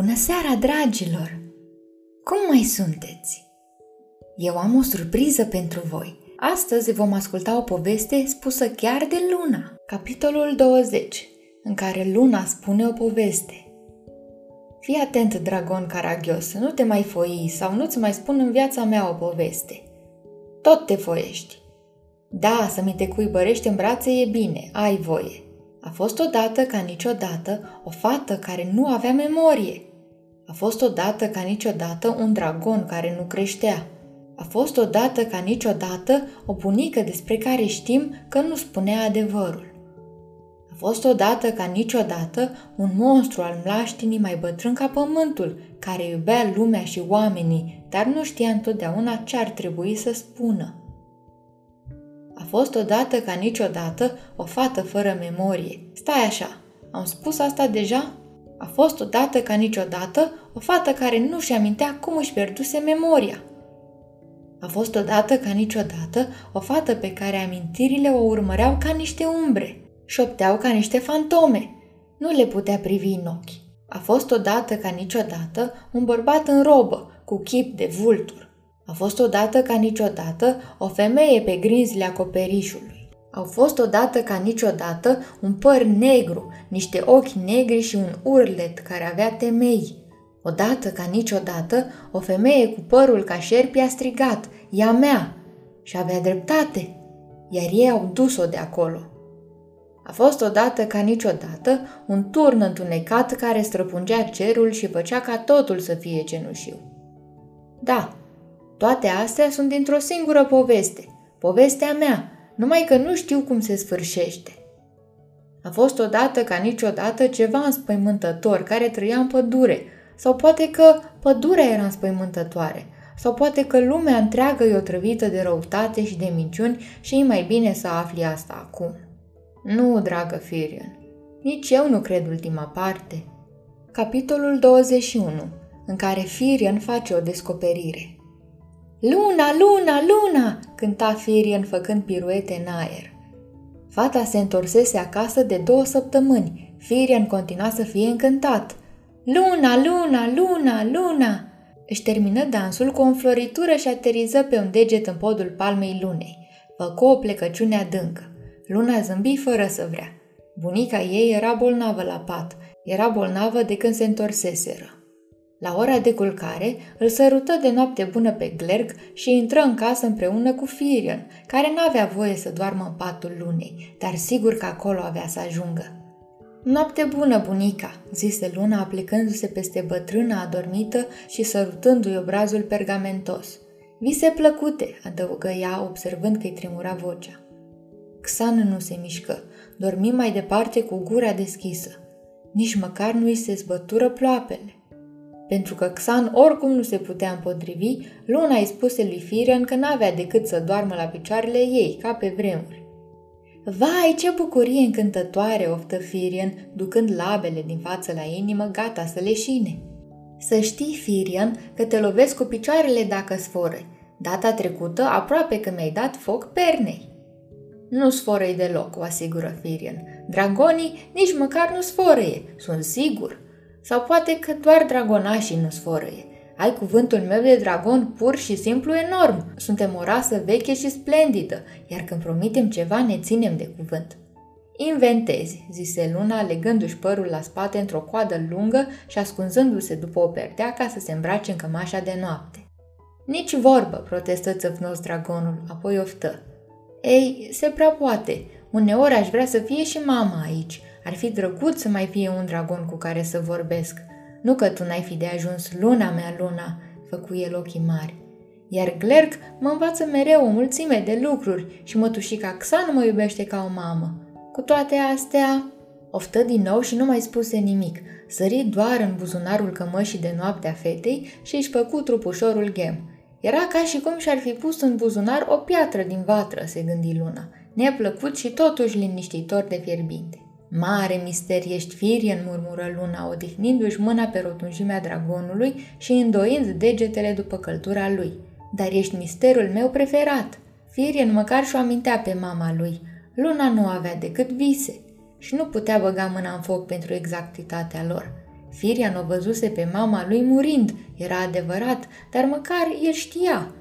Bună seara, dragilor! Cum mai sunteți? Eu am o surpriză pentru voi. Astăzi vom asculta o poveste spusă chiar de Luna, capitolul 20, în care Luna spune o poveste. Fii atent, dragon caragios, să nu te mai foi sau nu-ți mai spun în viața mea o poveste. Tot te foiești. Da, să mi te cuibărești în brațe e bine, ai voie. A fost odată ca niciodată o fată care nu avea memorie. A fost odată ca niciodată un dragon care nu creștea. A fost odată ca niciodată o bunică despre care știm că nu spunea adevărul. A fost odată ca niciodată un monstru al mlaștinii mai bătrân ca pământul, care iubea lumea și oamenii, dar nu știa întotdeauna ce ar trebui să spună. A fost odată ca niciodată o fată fără memorie. Stai așa, am spus asta deja? A fost odată ca niciodată o fată care nu și amintea cum își pierduse memoria. A fost odată ca niciodată o fată pe care amintirile o urmăreau ca niște umbre, șopteau ca niște fantome. Nu le putea privi în ochi. A fost odată ca niciodată un bărbat în robă, cu chip de vultur. A fost odată ca niciodată o femeie pe grinzile acoperișului. Au fost odată ca niciodată un păr negru, niște ochi negri și un urlet care avea temei. Odată ca niciodată, o femeie cu părul ca șerpi a strigat, ea mea! Și avea dreptate, iar ei au dus-o de acolo. A fost odată ca niciodată un turn întunecat care străpungea cerul și făcea ca totul să fie cenușiu. Da, toate astea sunt dintr-o singură poveste, povestea mea, numai că nu știu cum se sfârșește. A fost odată ca niciodată ceva înspăimântător care trăia în pădure, sau poate că pădurea era înspăimântătoare, sau poate că lumea întreagă e otrăvită de răutate și de minciuni și e mai bine să afli asta acum. Nu, dragă Firion, nici eu nu cred ultima parte. Capitolul 21, în care Firion face o descoperire. Luna, luna, luna!" cânta Firion făcând piruete în aer. Fata se întorsese acasă de două săptămâni. Firion continua să fie încântat. Luna, luna, luna, luna! Își termină dansul cu o înfloritură și ateriză pe un deget în podul palmei lunei. Făcu o plecăciune adâncă. Luna zâmbi fără să vrea. Bunica ei era bolnavă la pat. Era bolnavă de când se întorseseră. La ora de culcare, îl sărută de noapte bună pe Glerg și intră în casă împreună cu Firion, care n-avea voie să doarmă în patul lunei, dar sigur că acolo avea să ajungă. Noapte bună, bunica, zise Luna aplicându-se peste bătrâna adormită și sărutându-i obrazul pergamentos. Vise plăcute, adăugă ea, observând că-i tremura vocea. Xan nu se mișcă, dormi mai departe cu gura deschisă. Nici măcar nu-i se zbătură ploapele. Pentru că Xan oricum nu se putea împotrivi, Luna îi spuse lui Firion că n-avea decât să doarmă la picioarele ei, ca pe vremuri. Vai, ce bucurie încântătoare, oftă Firion, ducând labele din față la inimă, gata să leșine. Să știi, Firion, că te lovesc cu picioarele dacă sforă. Data trecută, aproape că mi-ai dat foc pernei. Nu sforăi deloc, o asigură Firion. Dragonii nici măcar nu sforăie, sunt sigur. Sau poate că doar dragonașii nu sforăie. Ai cuvântul meu de dragon pur și simplu enorm. Suntem o rasă veche și splendidă, iar când promitem ceva ne ținem de cuvânt. Inventezi, zise Luna, legându-și părul la spate într-o coadă lungă și ascunzându-se după o perdea ca să se îmbrace în cămașa de noapte. Nici vorbă, protestă țăfnos dragonul, apoi oftă. Ei, se prea poate. Uneori aș vrea să fie și mama aici. Ar fi drăguț să mai fie un dragon cu care să vorbesc. Nu că tu n-ai fi de ajuns, luna mea, luna, făcu el ochii mari. Iar Glerg mă învață mereu o mulțime de lucruri și mătușica Xan mă iubește ca o mamă. Cu toate astea, oftă din nou și nu mai spuse nimic. Sări doar în buzunarul cămășii de noapte a fetei și își făcu trupușorul ghem. Era ca și cum și-ar fi pus în buzunar o piatră din vatră, se gândi Luna, neplăcut și totuși liniștitor de fierbinte. Mare mister ești Firion, murmură Luna, odihnindu-și mâna pe rotunjimea dragonului și îndoind degetele după căltura lui. Dar ești misterul meu preferat. Firion măcar și-o amintea pe mama lui. Luna nu avea decât vise și nu putea băga mâna în foc pentru exactitatea lor. Firian o văzuse pe mama lui murind, era adevărat, dar măcar el știa.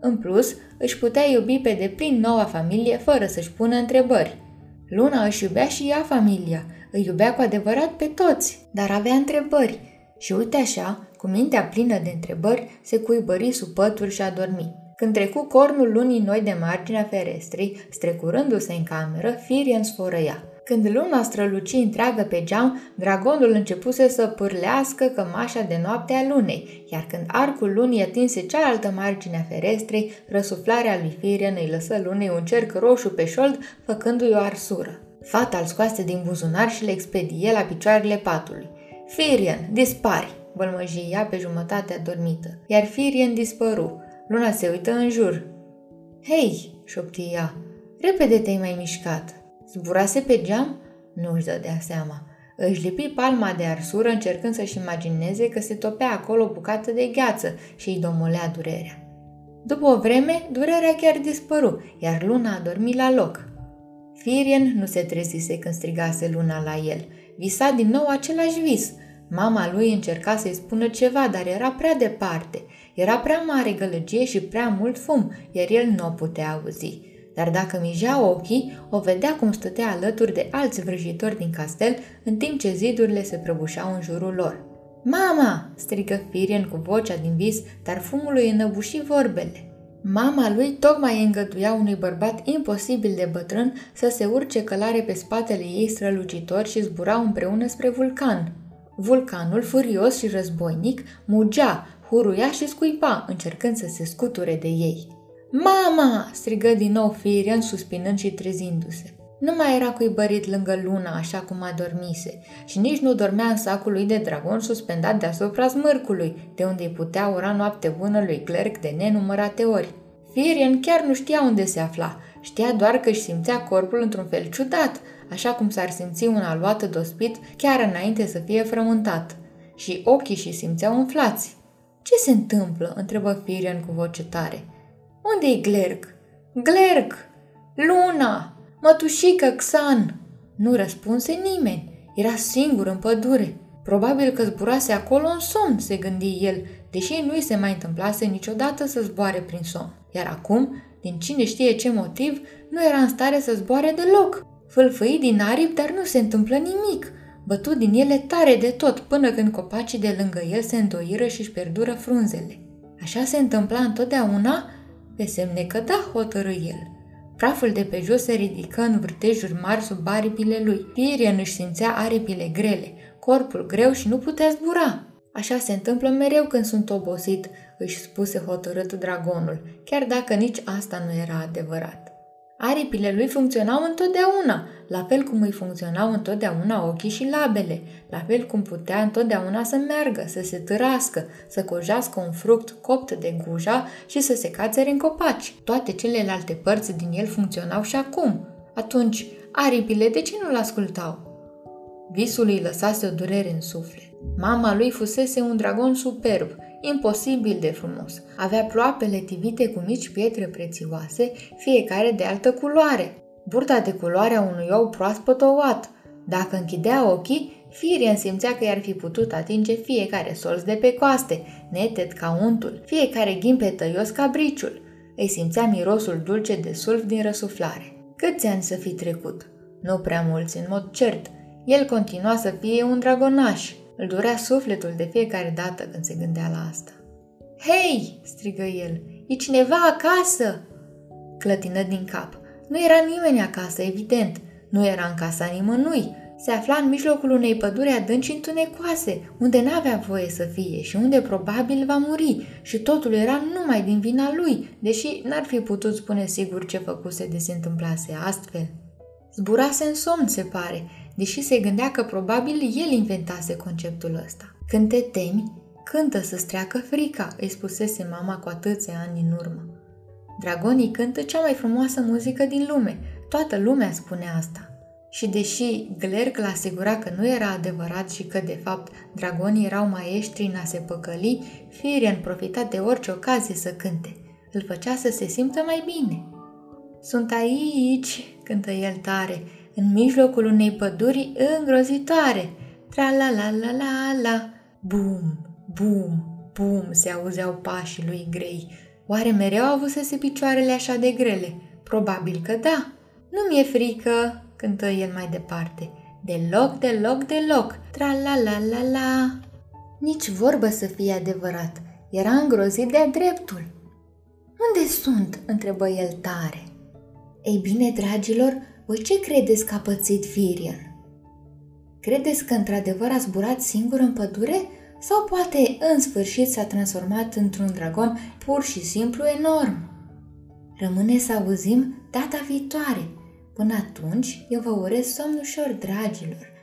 În plus, își putea iubi pe deplin noua familie fără să-și pună întrebări. Luna își iubea și ea familia, îi iubea cu adevărat pe toți, dar avea întrebări. Și uite așa, cu mintea plină de întrebări, se cuibări sub pătul și a dormit. Când trecu cornul lunii noi de marginea ferestrei, strecurându-se în cameră, Firian sfărăia. Când luna străluci întreagă pe geam, dragonul începuse să pârlească cămașa de noapte a lunei, iar când arcul lunii atinse cealaltă margine a ferestrei, răsuflarea lui Firian îi lăsă lunei un cerc roșu pe șold, făcându-i o arsură. Fata îl scoase din buzunar și le expedie la picioarele patului. Firian, dispari! bălmăji ea pe jumătate adormită, iar Firian dispăru. Luna se uită în jur. Hei, șopti ea, repede te-ai mai mișcat. Zburase pe geam? Nu își dădea seama. Își lipi palma de arsură încercând să-și imagineze că se topea acolo o bucată de gheață și îi domolea durerea. După o vreme, durerea chiar dispăru, iar luna a dormit la loc. Firien nu se trezise când strigase luna la el. Visa din nou același vis. Mama lui încerca să-i spună ceva, dar era prea departe. Era prea mare gălăgie și prea mult fum, iar el nu o putea auzi dar dacă mijea ochii, o vedea cum stătea alături de alți vrăjitori din castel, în timp ce zidurile se prăbușeau în jurul lor. Mama!" strigă Firien cu vocea din vis, dar fumul îi înăbuși vorbele. Mama lui tocmai îngăduia unui bărbat imposibil de bătrân să se urce călare pe spatele ei strălucitor și zburau împreună spre vulcan. Vulcanul, furios și războinic, mugea, huruia și scuipa, încercând să se scuture de ei. Mama!" strigă din nou Firian, suspinând și trezindu-se. Nu mai era cuibărit lângă luna așa cum adormise și nici nu dormea în sacul lui de dragon suspendat deasupra smârcului, de unde îi putea ura noapte bună lui Clerc de nenumărate ori. Firian chiar nu știa unde se afla, știa doar că își simțea corpul într-un fel ciudat, așa cum s-ar simți un aluată dospit chiar înainte să fie frământat. Și ochii și simțeau umflați. Ce se întâmplă?" întrebă Firian cu voce tare. Unde-i Glerg? Glerg! Luna! Mătușică Xan! Nu răspunse nimeni. Era singur în pădure. Probabil că zburase acolo în somn, se gândi el, deși nu-i se mai întâmplase niciodată să zboare prin somn. Iar acum, din cine știe ce motiv, nu era în stare să zboare deloc. Fâlfâi din aripi, dar nu se întâmplă nimic. Bătu din ele tare de tot, până când copacii de lângă el se îndoiră și își pierdură frunzele. Așa se întâmpla întotdeauna pe semne că da, hotărâ el. Praful de pe jos se ridică în vârtejuri mari sub aripile lui. Tirian își simțea aripile grele, corpul greu și nu putea zbura. Așa se întâmplă mereu când sunt obosit, își spuse hotărât dragonul, chiar dacă nici asta nu era adevărat. Aripile lui funcționau întotdeauna, la fel cum îi funcționau întotdeauna ochii și labele, la fel cum putea întotdeauna să meargă, să se târască, să cojească un fruct copt de guja și să se cațere în copaci. Toate celelalte părți din el funcționau și acum. Atunci, aripile de ce nu-l ascultau? Visul îi lăsase o durere în suflet. Mama lui fusese un dragon superb, imposibil de frumos. Avea ploapele tivite cu mici pietre prețioase, fiecare de altă culoare. Burta de culoarea unui ou proaspăt ouat. Dacă închidea ochii, Firian simțea că i-ar fi putut atinge fiecare solț de pe coaste, neted ca untul, fiecare ghimpe tăios ca briciul. Îi simțea mirosul dulce de sulf din răsuflare. Câți ani să fi trecut? Nu prea mulți, în mod cert. El continua să fie un dragonaș, îl durea sufletul de fiecare dată când se gândea la asta. Hei!" strigă el. E cineva acasă!" Clătină din cap. Nu era nimeni acasă, evident. Nu era în casa nimănui. Se afla în mijlocul unei păduri adânci întunecoase, unde n-avea voie să fie și unde probabil va muri și totul era numai din vina lui, deși n-ar fi putut spune sigur ce făcuse de se întâmplase astfel. Zburase în somn, se pare, deși se gândea că probabil el inventase conceptul ăsta. Când te temi, cântă să-ți treacă frica, îi spusese mama cu atâția ani în urmă. Dragonii cântă cea mai frumoasă muzică din lume, toată lumea spune asta. Și deși Glerg l asigura că nu era adevărat și că, de fapt, dragonii erau maestri în a se păcăli, Firian profita de orice ocazie să cânte. Îl făcea să se simtă mai bine. Sunt aici, cântă el tare, în mijlocul unei păduri îngrozitoare. Tra-la-la-la-la-la. Bum, bum, bum, se auzeau pașii lui grei. Oare mereu avusese picioarele așa de grele? Probabil că da. Nu mi-e frică, cântă el mai departe. Deloc, deloc, deloc. Tra-la-la-la-la. Nici vorbă să fie adevărat. Era îngrozit de-a dreptul. Unde sunt?" întrebă el tare. Ei bine, dragilor, voi ce credeți că a pățit Virian? Credeți că într-adevăr a zburat singur în pădure? Sau poate în sfârșit s-a transformat într-un dragon pur și simplu enorm? Rămâne să auzim data viitoare. Până atunci, eu vă urez somn ușor, dragilor.